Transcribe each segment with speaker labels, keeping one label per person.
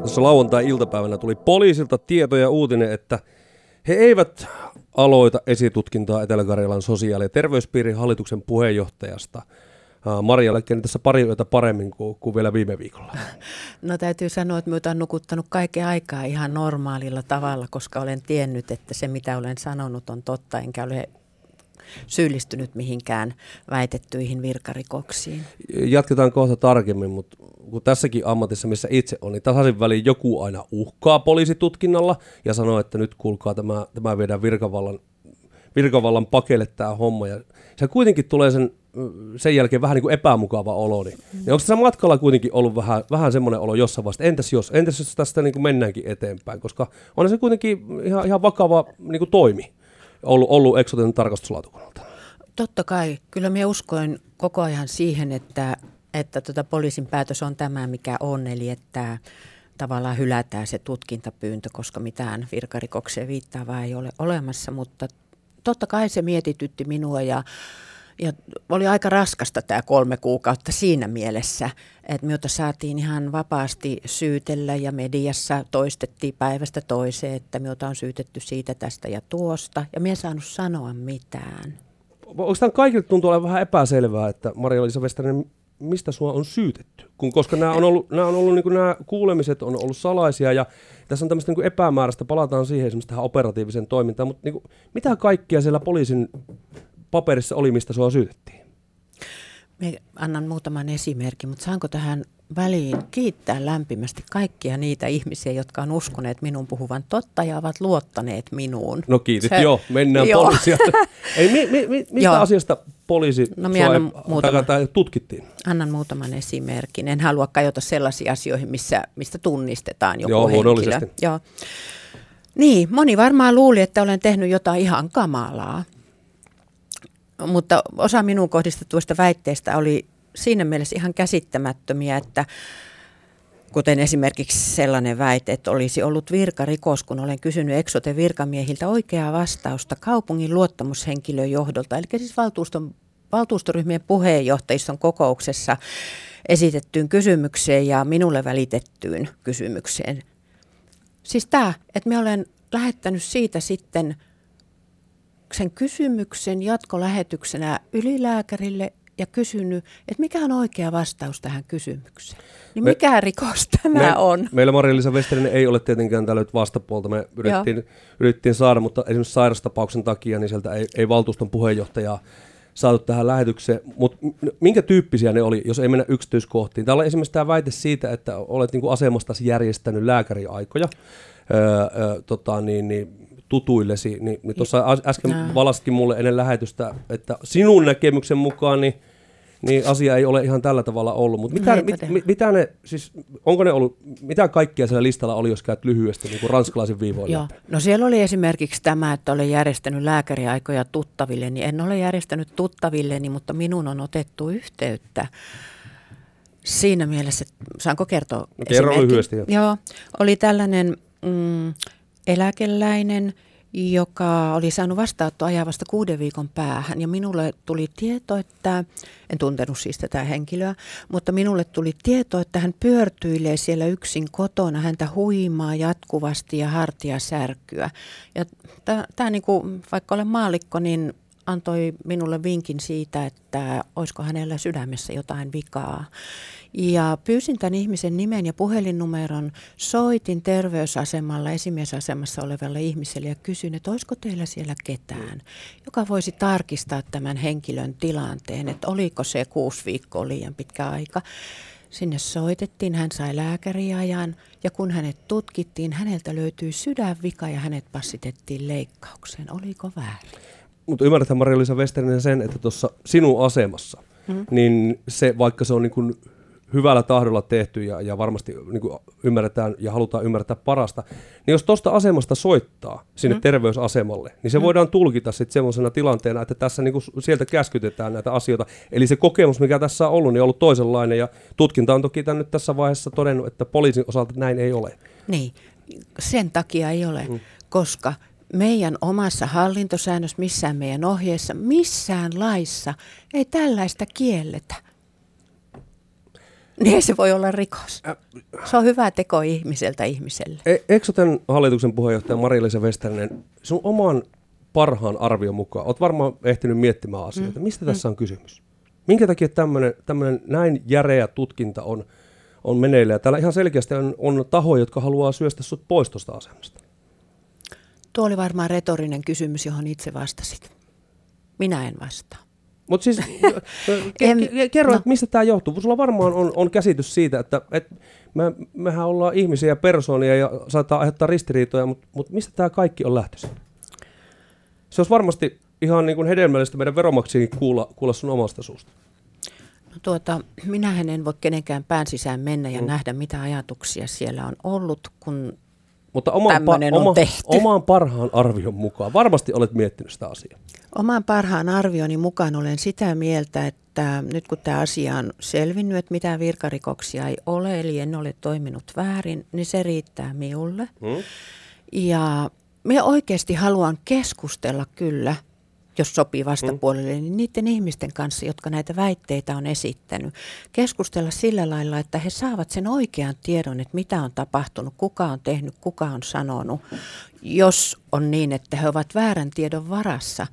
Speaker 1: Tuossa lauantai-iltapäivänä tuli poliisilta tieto ja uutinen, että he eivät aloita esitutkintaa Etelä-Karjalan sosiaali- ja terveyspiirin hallituksen puheenjohtajasta. Marjalle keni tässä pari yötä paremmin kuin, kuin vielä viime viikolla.
Speaker 2: No täytyy sanoa, että minä olen nukuttanut kaiken aikaa ihan normaalilla tavalla, koska olen tiennyt, että se mitä olen sanonut on totta, enkä ole syyllistynyt mihinkään väitettyihin virkarikoksiin.
Speaker 1: Jatketaan kohta tarkemmin, mutta kun tässäkin ammatissa, missä itse on, niin tasaisin väliin joku aina uhkaa poliisitutkinnalla ja sanoo, että nyt kuulkaa tämä, tämä viedään virkavallan, virkavallan pakelle tämä homma. Ja se kuitenkin tulee sen, sen jälkeen vähän niin kuin epämukava olo. Niin, mm. niin onko tässä matkalla kuitenkin ollut vähän, vähän semmoinen olo jossain vaiheessa, entäs jos, entäs jos tästä niin kuin mennäänkin eteenpäin, koska on se kuitenkin ihan, ihan vakava niin kuin toimi ollut, ollut Exoten tarkastuslautakunnalta?
Speaker 2: Totta kai. Kyllä minä uskoin koko ajan siihen, että, että tota poliisin päätös on tämä, mikä on, eli että tavallaan hylätään se tutkintapyyntö, koska mitään virkarikokseen viittaavaa ei ole olemassa, mutta totta kai se mietitytti minua ja ja oli aika raskasta tämä kolme kuukautta siinä mielessä, että minulta saatiin ihan vapaasti syytellä ja mediassa toistettiin päivästä toiseen, että minulta on syytetty siitä, tästä ja tuosta. Ja minä en saanut sanoa mitään.
Speaker 1: Tämä kaikille tuntuu olevan vähän epäselvää, että Maria-Liisa Westerinen, mistä sinua on syytetty? Kun, koska nämä on ollut, nämä on ollut niin kuin nämä kuulemiset on ollut salaisia ja tässä on tämmöistä niin epämääräistä, palataan siihen esimerkiksi tähän operatiiviseen toimintaan, mutta niin kuin, mitä kaikkia siellä poliisin paperissa oli, mistä sua syytettiin?
Speaker 2: Me annan muutaman esimerkin, mutta saanko tähän väliin kiittää lämpimästi kaikkia niitä ihmisiä, jotka on uskoneet minun puhuvan totta ja ovat luottaneet minuun.
Speaker 1: No kiitos, Se, joo, mennään joo. poliisia. Ei, mi, mi, mi, mistä joo. asiasta poliisi no, annan muutama, tai tutkittiin?
Speaker 2: Annan muutaman esimerkin. En halua kajota sellaisiin asioihin, missä, mistä tunnistetaan joku joo, henkilö. Joo, Niin, moni varmaan luuli, että olen tehnyt jotain ihan kamalaa mutta osa minun kohdistetuista väitteistä oli siinä mielessä ihan käsittämättömiä, että kuten esimerkiksi sellainen väite, että olisi ollut virkarikos, kun olen kysynyt Exoten virkamiehiltä oikeaa vastausta kaupungin luottamushenkilön johdolta, eli siis valtuuston, valtuustoryhmien puheenjohtajiston kokouksessa esitettyyn kysymykseen ja minulle välitettyyn kysymykseen. Siis tämä, että minä olen lähettänyt siitä sitten – sen kysymyksen jatkolähetyksenä ylilääkärille ja kysynyt, että mikä on oikea vastaus tähän kysymykseen. Niin me, mikä rikos tämä
Speaker 1: me,
Speaker 2: on?
Speaker 1: Meillä Maria-Liisa Westerinen ei ole tietenkään täällä nyt vastapuolta. Me yritettiin, yritettiin saada, mutta esimerkiksi sairastapauksen takia niin sieltä ei, ei valtuuston puheenjohtajaa saatu tähän lähetykseen. Mutta minkä tyyppisiä ne oli, jos ei mennä yksityiskohtiin? Täällä on esimerkiksi tämä väite siitä, että olet niin kuin asemastasi järjestänyt lääkäriaikoja. Öö, öö, tota, niin, niin, tutuillesi, niin, niin tuossa äsken no. valaskin mulle ennen lähetystä, että sinun näkemyksen mukaan niin, niin asia ei ole ihan tällä tavalla ollut. Mutta mitä, mit, mit, mitä ne, siis, onko ne ollut, mitä kaikkia siellä listalla oli, jos käyt lyhyesti niin kuin ranskalaisen viivoilla? Joo.
Speaker 2: No siellä oli esimerkiksi tämä, että olen järjestänyt lääkäriaikoja tuttaville, niin en ole järjestänyt tuttavilleni, mutta minun on otettu yhteyttä. Siinä mielessä, saanko kertoa no,
Speaker 1: Kerro lyhyesti.
Speaker 2: Jo. Joo, oli tällainen... Mm, eläkeläinen, joka oli saanut vastaanotto ajaa vasta kuuden viikon päähän. Ja minulle tuli tieto, että, en tuntenut siis tätä henkilöä, mutta minulle tuli tieto, että hän pyörtyilee siellä yksin kotona. Häntä huimaa jatkuvasti ja hartia särkyä. Ja tämä, niin kuin, vaikka olen maalikko, niin antoi minulle vinkin siitä, että olisiko hänellä sydämessä jotain vikaa. Ja pyysin tämän ihmisen nimen ja puhelinnumeron, soitin terveysasemalla, esimiesasemassa olevalle ihmiselle ja kysyin, että olisiko teillä siellä ketään, joka voisi tarkistaa tämän henkilön tilanteen, että oliko se kuusi viikkoa liian pitkä aika. Sinne soitettiin, hän sai lääkäriajan ja kun hänet tutkittiin, häneltä löytyi sydänvika ja hänet passitettiin leikkaukseen. Oliko väärin?
Speaker 1: Mutta ymmärrätkö Maria-Liisa Westerinen sen, että tuossa sinun asemassa, hmm. niin se, vaikka se on niin kuin hyvällä tahdolla tehty ja, ja varmasti niin kuin ymmärretään ja halutaan ymmärtää parasta, niin jos tuosta asemasta soittaa sinne mm. terveysasemalle, niin se mm. voidaan tulkita sitten semmoisena tilanteena, että tässä niin kuin sieltä käskytetään näitä asioita. Eli se kokemus, mikä tässä on ollut, niin on ollut toisenlainen ja tutkinta on toki nyt tässä vaiheessa todennut, että poliisin osalta näin ei ole.
Speaker 2: Niin, sen takia ei ole, mm. koska meidän omassa hallintosäännössä, missään meidän ohjeessa, missään laissa ei tällaista kielletä. niin se voi olla rikos. Se on hyvä teko ihmiseltä ihmiselle.
Speaker 1: E- Eksoten hallituksen puheenjohtaja Maria-Liisa Westerinen, sun oman parhaan arvion mukaan, oot varmaan ehtinyt miettimään asioita. Mm. Mistä tässä on kysymys? Minkä takia tämmöinen näin järeä tutkinta on, on meneillä? Ja täällä ihan selkeästi on, on tahoja, jotka haluaa syöstä sut pois tuosta asemasta.
Speaker 2: Tuo oli varmaan retorinen kysymys, johon itse vastasit. Minä en vastaa.
Speaker 1: Mutta siis ke- kerro, no. että mistä tämä johtuu. Sulla varmaan on, on käsitys siitä, että et me, mehän ollaan ihmisiä ja persoonia ja saattaa aiheuttaa ristiriitoja, mutta mut mistä tämä kaikki on lähtöisin? Se olisi varmasti ihan niin kuin hedelmällistä meidän veromaksiinkin kuulla, kuulla sun omasta suusta.
Speaker 2: No tuota, minähän en voi kenenkään pään sisään mennä ja mm. nähdä, mitä ajatuksia siellä on ollut, kun mutta oman, pa-
Speaker 1: oma, omaan parhaan arvion mukaan. Varmasti olet miettinyt sitä asiaa.
Speaker 2: Oman parhaan arvioni mukaan olen sitä mieltä, että nyt kun tämä asia on selvinnyt, että mitään virkarikoksia ei ole, eli en ole toiminut väärin, niin se riittää minulle. Hmm. Ja me oikeasti haluan keskustella kyllä – jos sopii vastapuolelle, mm. niin niiden ihmisten kanssa, jotka näitä väitteitä on esittänyt, keskustella sillä lailla, että he saavat sen oikean tiedon, että mitä on tapahtunut, kuka on tehnyt, kuka on sanonut, jos on niin, että he ovat väärän tiedon varassa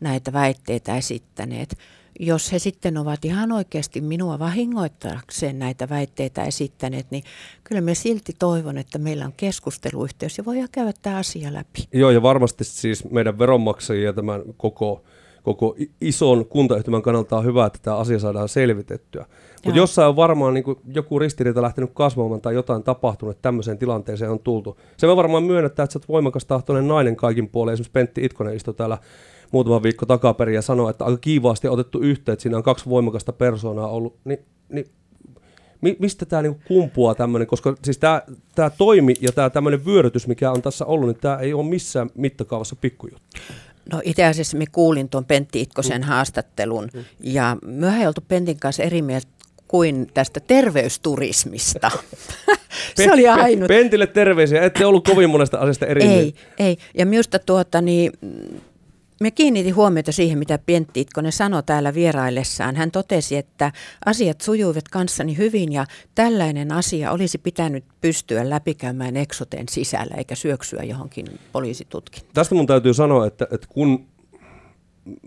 Speaker 2: näitä väitteitä esittäneet jos he sitten ovat ihan oikeasti minua vahingoittaakseen näitä väitteitä esittäneet, niin kyllä me silti toivon, että meillä on keskusteluyhteys ja voidaan käydä tämä asia läpi.
Speaker 1: Joo, ja varmasti siis meidän veronmaksajia tämän koko, koko ison kuntayhtymän kannalta on hyvä, että tämä asia saadaan selvitettyä. Mutta jossain on varmaan niin joku ristiriita lähtenyt kasvamaan tai jotain tapahtunut, että tämmöiseen tilanteeseen on tultu. Se me varmaan myönnetään, että sä oot voimakas tahtoinen nainen kaikin puolin. Esimerkiksi Pentti Itkonen istui täällä muutama viikko takaperin ja sanoi, että aika kiivaasti otettu yhteen, että siinä on kaksi voimakasta persoonaa ollut, niin, niin mi, mistä tämä niinku kumpuaa tämmöinen, koska siis tämä toimi ja tämä tämmöinen vyörytys, mikä on tässä ollut, niin tämä ei ole missään mittakaavassa pikkujuttu.
Speaker 2: No itse asiassa me kuulin tuon Pentti Itkosen mm. haastattelun mm. ja me ei oltu Pentin kanssa eri mieltä kuin tästä terveysturismista.
Speaker 1: se oli ainut. Pentille terveisiä, ette ollut kovin monesta asiasta eri
Speaker 2: Ei,
Speaker 1: mieltä.
Speaker 2: ei. Ja minusta tuota, niin, me kiinnitin huomiota siihen, mitä Pentti Itkonen sanoi täällä vieraillessaan. Hän totesi, että asiat sujuivat kanssani hyvin ja tällainen asia olisi pitänyt pystyä läpikäymään Exoten sisällä eikä syöksyä johonkin poliisitutkintaan.
Speaker 1: Tästä mun täytyy sanoa, että, että kun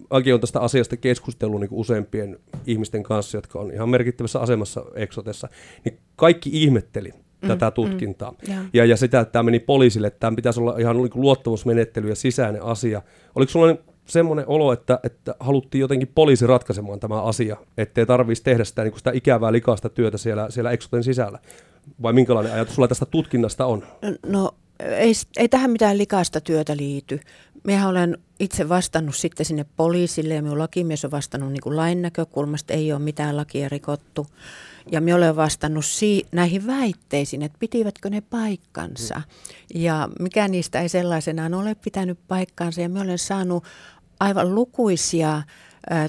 Speaker 1: Aki on tästä asiasta keskustellut niin useampien ihmisten kanssa, jotka on ihan merkittävässä asemassa Exotessa, niin kaikki ihmetteli mm, tätä tutkintaa. Mm, yeah. ja, ja sitä, että tämä meni poliisille, että tämä pitäisi olla ihan niin luottamusmenettely ja sisäinen asia. Oliko sulla semmoinen olo, että, että haluttiin jotenkin poliisi ratkaisemaan tämä asia, ettei tarvitsisi tehdä sitä, niin sitä ikävää likaista työtä siellä, siellä Exoten sisällä? Vai minkälainen ajatus sulla tästä tutkinnasta on?
Speaker 2: No ei, ei tähän mitään likaista työtä liity. Minä olen itse vastannut sitten sinne poliisille ja minun lakimies on vastannut niin kuin lain näkökulmasta, ei ole mitään lakia rikottu. Ja minä olen vastannut si- näihin väitteisiin, että pitivätkö ne paikkansa. Mm. Ja mikä niistä ei sellaisenaan ole pitänyt paikkaansa. Ja minä olen saanut aivan lukuisia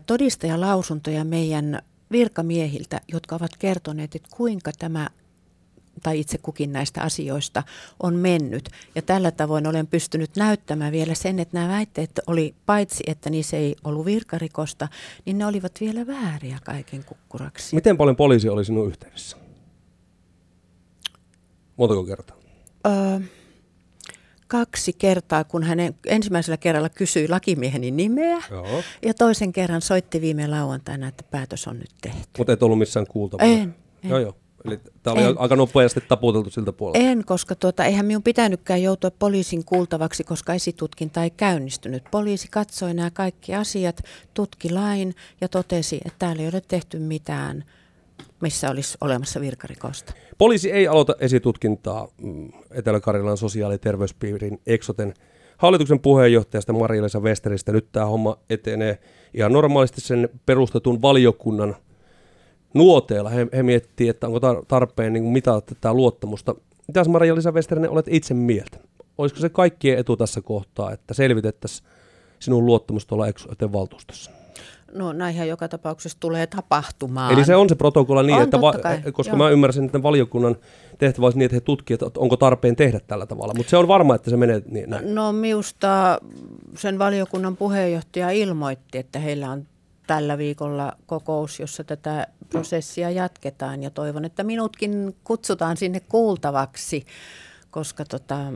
Speaker 2: todistajalausuntoja meidän virkamiehiltä, jotka ovat kertoneet, että kuinka tämä tai itse kukin näistä asioista on mennyt. Ja tällä tavoin olen pystynyt näyttämään vielä sen, että nämä väitteet oli, paitsi että niissä ei ollut virkarikosta, niin ne olivat vielä vääriä kaiken kukkuraksi.
Speaker 1: Miten paljon poliisi oli sinun yhteydessä? Montako kertaa? Öö,
Speaker 2: kaksi kertaa, kun hän ensimmäisellä kerralla kysyi lakimieheni nimeä Joo. ja toisen kerran soitti viime lauantaina, että päätös on nyt tehty.
Speaker 1: Mutta et ollut missään kuultavana?
Speaker 2: En. en.
Speaker 1: Joo, joo. Eli tämä oli en, aika nopeasti taputeltu siltä puolelta.
Speaker 2: En, koska tuota, eihän minun pitänytkään joutua poliisin kuultavaksi, koska esitutkinta ei käynnistynyt. Poliisi katsoi nämä kaikki asiat, tutki lain ja totesi, että täällä ei ole tehty mitään, missä olisi olemassa virkarikosta.
Speaker 1: Poliisi ei aloita esitutkintaa mm, Etelä-Karjalan sosiaali- ja terveyspiirin Eksoten hallituksen puheenjohtajasta Maria-Leisa Westeristä. Nyt tämä homma etenee ihan normaalisti sen perustetun valiokunnan – nuoteella. He, he miettii, että onko tarpeen niin mitata tätä luottamusta. Mitäs Maria-Liisa Westerinen olet itse mieltä? Olisiko se kaikkien etu tässä kohtaa, että selvitettäisiin sinun luottamus tuolla Exoten valtuustossa?
Speaker 2: No näinhän joka tapauksessa tulee tapahtumaan.
Speaker 1: Eli se on se protokolla niin, on, että va- koska joo. mä ymmärsin, että valiokunnan tehtävä olisi niin, että he tutkivat, että onko tarpeen tehdä tällä tavalla. Mutta se on varma, että se menee niin näin.
Speaker 2: No minusta sen valiokunnan puheenjohtaja ilmoitti, että heillä on tällä viikolla kokous, jossa tätä prosessia jatketaan ja toivon, että minutkin kutsutaan sinne kuultavaksi, koska tota,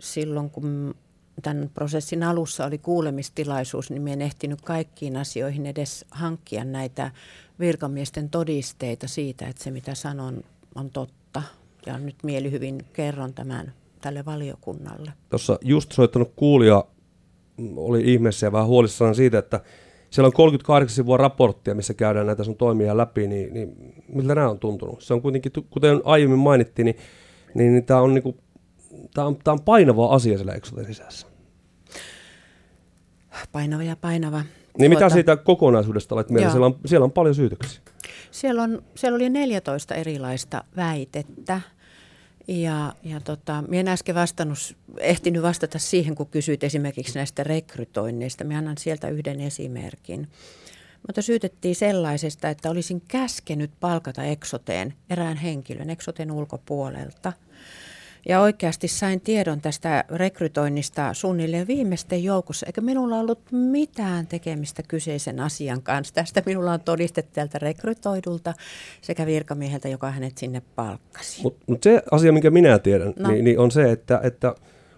Speaker 2: silloin kun tämän prosessin alussa oli kuulemistilaisuus, niin en ehtinyt kaikkiin asioihin edes hankkia näitä virkamiesten todisteita siitä, että se mitä sanon on totta. Ja nyt mielihyvin kerron tämän tälle valiokunnalle.
Speaker 1: Tuossa just soittanut kuulija oli ihmeessä ja vähän huolissaan siitä, että siellä on 38 sivua raporttia, missä käydään näitä sun toimia läpi, niin, niin miltä nämä on tuntunut? Se on kuitenkin, kuten aiemmin mainittiin, niin, niin, niin tämä on, niinku, tää on, tää on painava asia siellä Exoten sisässä.
Speaker 2: Painava ja painava.
Speaker 1: Niin tuota, mitä siitä kokonaisuudesta olet mieltä? Siellä on, siellä on paljon syytöksiä.
Speaker 2: Siellä, on, siellä oli 14 erilaista väitettä. Ja, ja tota, minä en äsken vastannut, ehtinyt vastata siihen, kun kysyit esimerkiksi näistä rekrytoinneista. Minä annan sieltä yhden esimerkin. Mutta syytettiin sellaisesta, että olisin käskenyt palkata Eksoteen erään henkilön Eksoten ulkopuolelta – ja oikeasti sain tiedon tästä rekrytoinnista suunnilleen viimeisten joukossa, eikä minulla ollut mitään tekemistä kyseisen asian kanssa. Tästä minulla on todiste tältä rekrytoidulta sekä virkamieheltä, joka hänet sinne palkkasi.
Speaker 1: Mutta mut se asia, minkä minä tiedän, no. niin, niin on se, että, että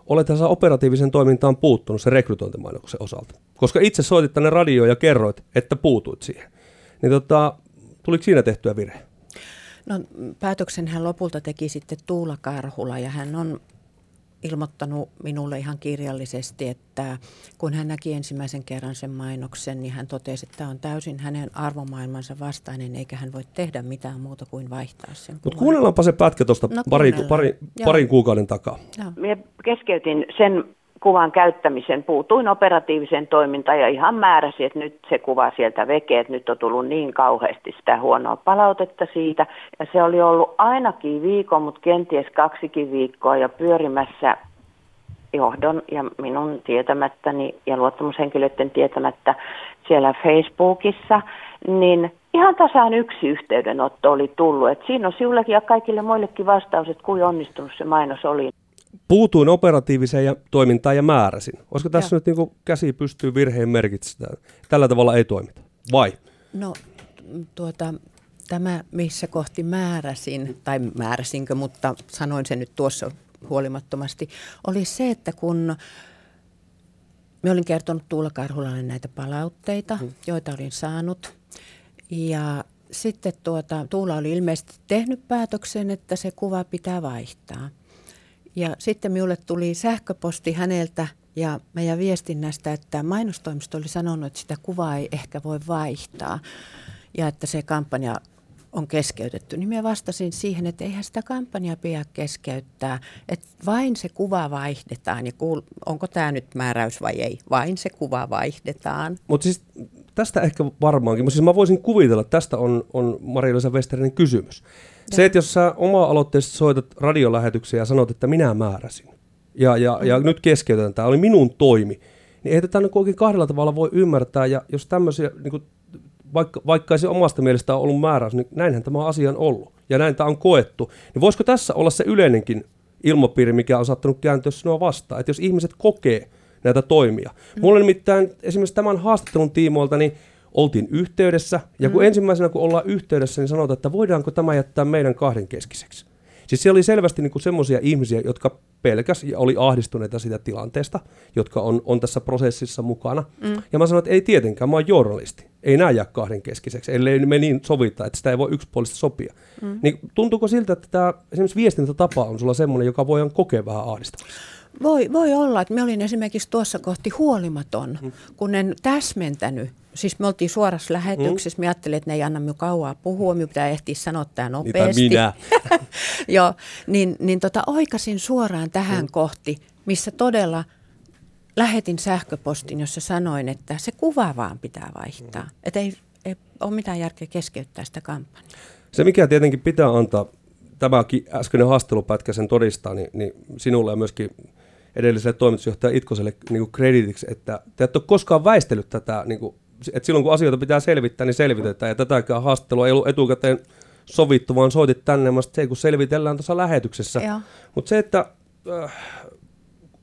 Speaker 1: olet tässä operatiivisen toimintaan puuttunut se rekrytointimainoksen osalta. Koska itse soitit tänne radioon ja kerroit, että puutuit siihen. Niin tota, tuliko siinä tehtyä virhe?
Speaker 2: No päätöksen hän lopulta teki sitten Tuula Karhula ja hän on ilmoittanut minulle ihan kirjallisesti, että kun hän näki ensimmäisen kerran sen mainoksen, niin hän totesi, että tämä on täysin hänen arvomaailmansa vastainen, eikä hän voi tehdä mitään muuta kuin vaihtaa sen.
Speaker 1: Mutta kuunnellaanpa se pätkä tuosta no, pari, pari, parin kuukauden takaa.
Speaker 3: Minä keskeytin sen kuvan käyttämisen, puutuin operatiiviseen toimintaan ja ihan määräsi, että nyt se kuva sieltä vekee, että nyt on tullut niin kauheasti sitä huonoa palautetta siitä. Ja se oli ollut ainakin viikon, mutta kenties kaksikin viikkoa ja pyörimässä johdon ja minun tietämättäni ja luottamushenkilöiden tietämättä siellä Facebookissa, niin ihan tasaan yksi yhteydenotto oli tullut. Et siinä on sinullekin ja kaikille muillekin vastaus, että kuinka onnistunut se mainos oli
Speaker 1: puutuin operatiiviseen ja toimintaan ja määräsin. Olisiko tässä ja. nyt niin käsi pystyy virheen merkitsemään? Tällä tavalla ei toimita. Vai?
Speaker 2: No tuota, tämä, missä kohti määräsin, tai määräsinkö, mutta sanoin sen nyt tuossa huolimattomasti, oli se, että kun me olin kertonut Tuula Karhulalle näitä palautteita, hmm. joita olin saanut, ja sitten tuota, Tuula oli ilmeisesti tehnyt päätöksen, että se kuva pitää vaihtaa – ja sitten minulle tuli sähköposti häneltä ja meidän viestinnästä, että mainostoimisto oli sanonut, että sitä kuvaa ei ehkä voi vaihtaa ja että se kampanja on keskeytetty, niin minä vastasin siihen, että eihän sitä kampanjaa pidä keskeyttää, että vain se kuva vaihdetaan ja kuul- onko tämä nyt määräys vai ei, vain se kuva vaihdetaan.
Speaker 1: Mutta siis tästä ehkä varmaankin, mutta siis mä voisin kuvitella, että tästä on, on Maria-Liisa Westerinen kysymys. Se, että jos sä oma-aloitteisesti soitat radiolähetyksiä ja sanot, että minä määräsin, ja, ja, mm. ja nyt keskeytän, tämä oli minun toimi, niin ei tätä niin oikein kahdella tavalla voi ymmärtää, ja jos tämmöisiä, niin kuin, vaikka, vaikka ei se omasta mielestä ole ollut määräys, niin näinhän tämä asia on ollut, ja näin tämä on koettu, niin voisiko tässä olla se yleinenkin ilmapiiri, mikä on saattanut kääntyä sinua vastaan, että jos ihmiset kokee näitä toimia. Mm. Mulla nimittäin esimerkiksi tämän haastattelun tiimoilta, niin oltiin yhteydessä, ja kun mm. ensimmäisenä kun ollaan yhteydessä, niin sanotaan, että voidaanko tämä jättää meidän kahdenkeskiseksi. Siis siellä oli selvästi niin semmoisia ihmisiä, jotka pelkäs ja oli ahdistuneita siitä tilanteesta, jotka on, on tässä prosessissa mukana. Mm. Ja mä sanoin, että ei tietenkään, mä oon journalisti. Ei näe jää kahdenkeskiseksi, ellei me niin sovita, että sitä ei voi yksipuolisesti sopia. Mm. Niin tuntuuko siltä, että tämä esimerkiksi viestintätapa on sulla semmoinen, joka voidaan kokea vähän ahdistavasti?
Speaker 2: Voi, voi olla, että me olin esimerkiksi tuossa kohti huolimaton, mm. kun en täsmentänyt siis me oltiin suorassa lähetyksessä, mm. me ajattelin, että ne ei anna minun kauaa puhua, minun pitää ehtiä sanoa tämä nopeasti.
Speaker 1: minä.
Speaker 2: Joo, niin, niin tota, oikasin suoraan tähän mm. kohti, missä todella lähetin sähköpostin, jossa sanoin, että se kuva vaan pitää vaihtaa. Mm. Että ei, ei ole mitään järkeä keskeyttää sitä kampanjaa.
Speaker 1: Se, mikä tietenkin pitää antaa, tämäkin äskeinen haastattelupätkä sen todistaa, niin, niin sinulle ja myöskin edelliselle toimitusjohtaja Itkoselle niin kreditiksi, että te ette ole koskaan väistellyt tätä niin kuin että silloin kun asioita pitää selvittää, niin selvitetään. Ja tätäkään haastattelua ei ollut etukäteen sovittu, vaan soitit tänne, ja se kun selvitellään tuossa lähetyksessä. Mutta se, että äh,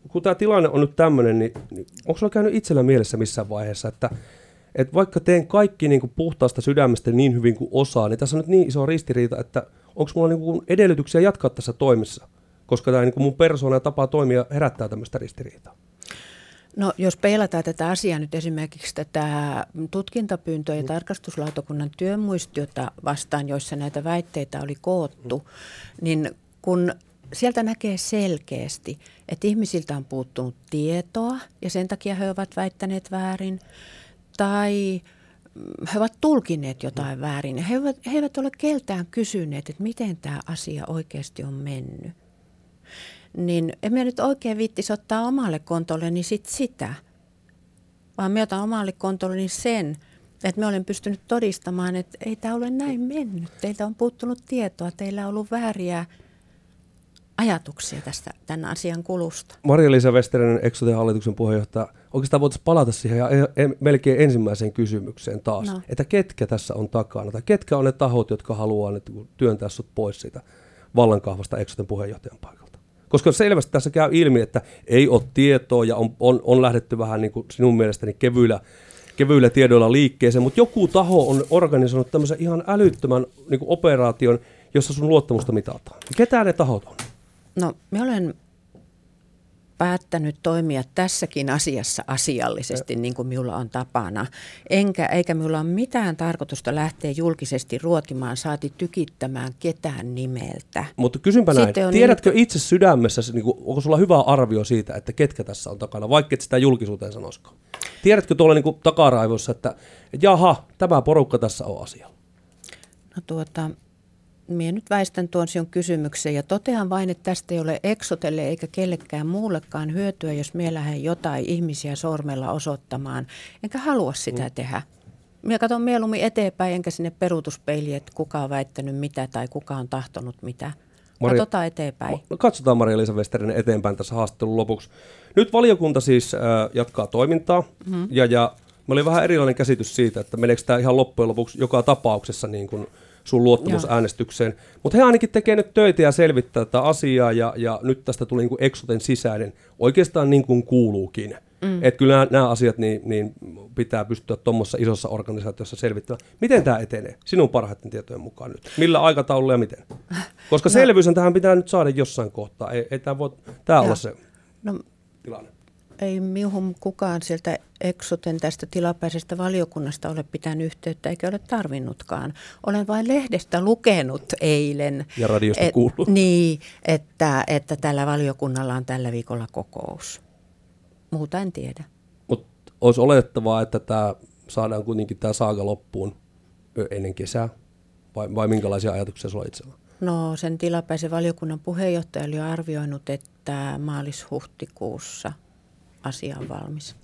Speaker 1: kun tämä tilanne on nyt tämmöinen, niin, niin onko sulla käynyt itsellä mielessä missään vaiheessa, että että vaikka teen kaikki niin kuin puhtaasta sydämestä niin hyvin kuin osaa, niin tässä on nyt niin iso ristiriita, että onko mulla niin kuin edellytyksiä jatkaa tässä toimissa, koska tämä niin kuin mun persoona ja tapa toimia herättää tämmöistä ristiriitaa.
Speaker 2: No jos peilataan tätä asiaa nyt esimerkiksi tätä tutkintapyyntöä ja tarkastuslautakunnan työmuistiota vastaan, joissa näitä väitteitä oli koottu, niin kun sieltä näkee selkeästi, että ihmisiltä on puuttunut tietoa ja sen takia he ovat väittäneet väärin, tai he ovat tulkineet jotain väärin. He eivät, he eivät ole keltään kysyneet, että miten tämä asia oikeasti on mennyt niin en minä nyt oikein viittisi ottaa omalle kontolleni sit sitä, vaan minä otan omalle kontolleni sen, että me olen pystynyt todistamaan, että ei tämä ole näin mennyt. Teiltä on puuttunut tietoa, teillä on ollut vääriä ajatuksia tästä tämän asian kulusta.
Speaker 1: Maria-Liisa Westerinen, Exoten hallituksen puheenjohtaja, oikeastaan voitaisiin palata siihen ja melkein ensimmäiseen kysymykseen taas, no. että ketkä tässä on takana, tai ketkä on ne tahot, jotka haluaa työntää sut pois siitä vallankahvasta Exoten puheenjohtajan paikalta. Koska selvästi tässä käy ilmi, että ei ole tietoa ja on, on, on lähdetty vähän niin kuin sinun mielestäni kevyillä, kevyillä tiedoilla liikkeeseen, mutta joku taho on organisoinut tämmöisen ihan älyttömän niin kuin operaation, jossa sun luottamusta mitataan. Ketä ne tahot on?
Speaker 2: No, me olen päättänyt toimia tässäkin asiassa asiallisesti, niin kuin minulla on tapana. Enkä, eikä minulla ole mitään tarkoitusta lähteä julkisesti ruotimaan, saati tykittämään ketään nimeltä.
Speaker 1: Mutta kysynpä näin, tiedätkö niin... itse sydämessä, niin kuin, onko sulla hyvä arvio siitä, että ketkä tässä on takana, vaikka et sitä julkisuuteen sanoisikaan? Tiedätkö tuolla niin takaraivossa, että jaha, tämä porukka tässä on asialla?
Speaker 2: No tuota, minä nyt väistän tuon sinun kysymyksen ja totean vain, että tästä ei ole eksotelle eikä kellekään muullekaan hyötyä, jos minä lähden jotain ihmisiä sormella osoittamaan. Enkä halua sitä mm. tehdä. Minä katson mieluummin eteenpäin, enkä sinne peruutuspeiliin, että kuka on väittänyt mitä tai kuka on tahtonut mitä. Maria, katsotaan eteenpäin.
Speaker 1: Katsotaan Maria-Liisa Westerinen eteenpäin tässä haastattelun lopuksi. Nyt valiokunta siis äh, jatkaa toimintaa mm-hmm. ja, ja me oli vähän erilainen käsitys siitä, että meneekö tämä ihan loppujen lopuksi joka tapauksessa niin kuin – sun luottamusäänestykseen. Mutta he ainakin tekee nyt töitä ja selvittää tätä asiaa, ja, ja nyt tästä tuli niin Exoten sisäinen, oikeastaan niin kuin kuuluukin. Mm. Että kyllä nämä, asiat niin, niin pitää pystyä tuommoisessa isossa organisaatiossa selvittämään. Miten tämä etenee sinun parhaiten tietojen mukaan nyt? Millä aikataululla ja miten? Koska no. selvyys tähän pitää nyt saada jossain kohtaa. Ei, ei tämä voi tämä olla se no, tilanne
Speaker 2: ei miuhun kukaan sieltä Exoten tästä tilapäisestä valiokunnasta ole pitänyt yhteyttä, eikä ole tarvinnutkaan. Olen vain lehdestä lukenut eilen.
Speaker 1: Ja radiosta et, kuullut.
Speaker 2: Niin, että, että tällä valiokunnalla on tällä viikolla kokous. Muuta en tiedä.
Speaker 1: Mutta olisi olettavaa, että tämä saadaan kuitenkin tämä saaga loppuun ennen kesää? Vai, vai minkälaisia ajatuksia sinulla itsellä?
Speaker 2: No sen tilapäisen valiokunnan puheenjohtaja oli arvioinut, että maalis-huhtikuussa – asia on valmis.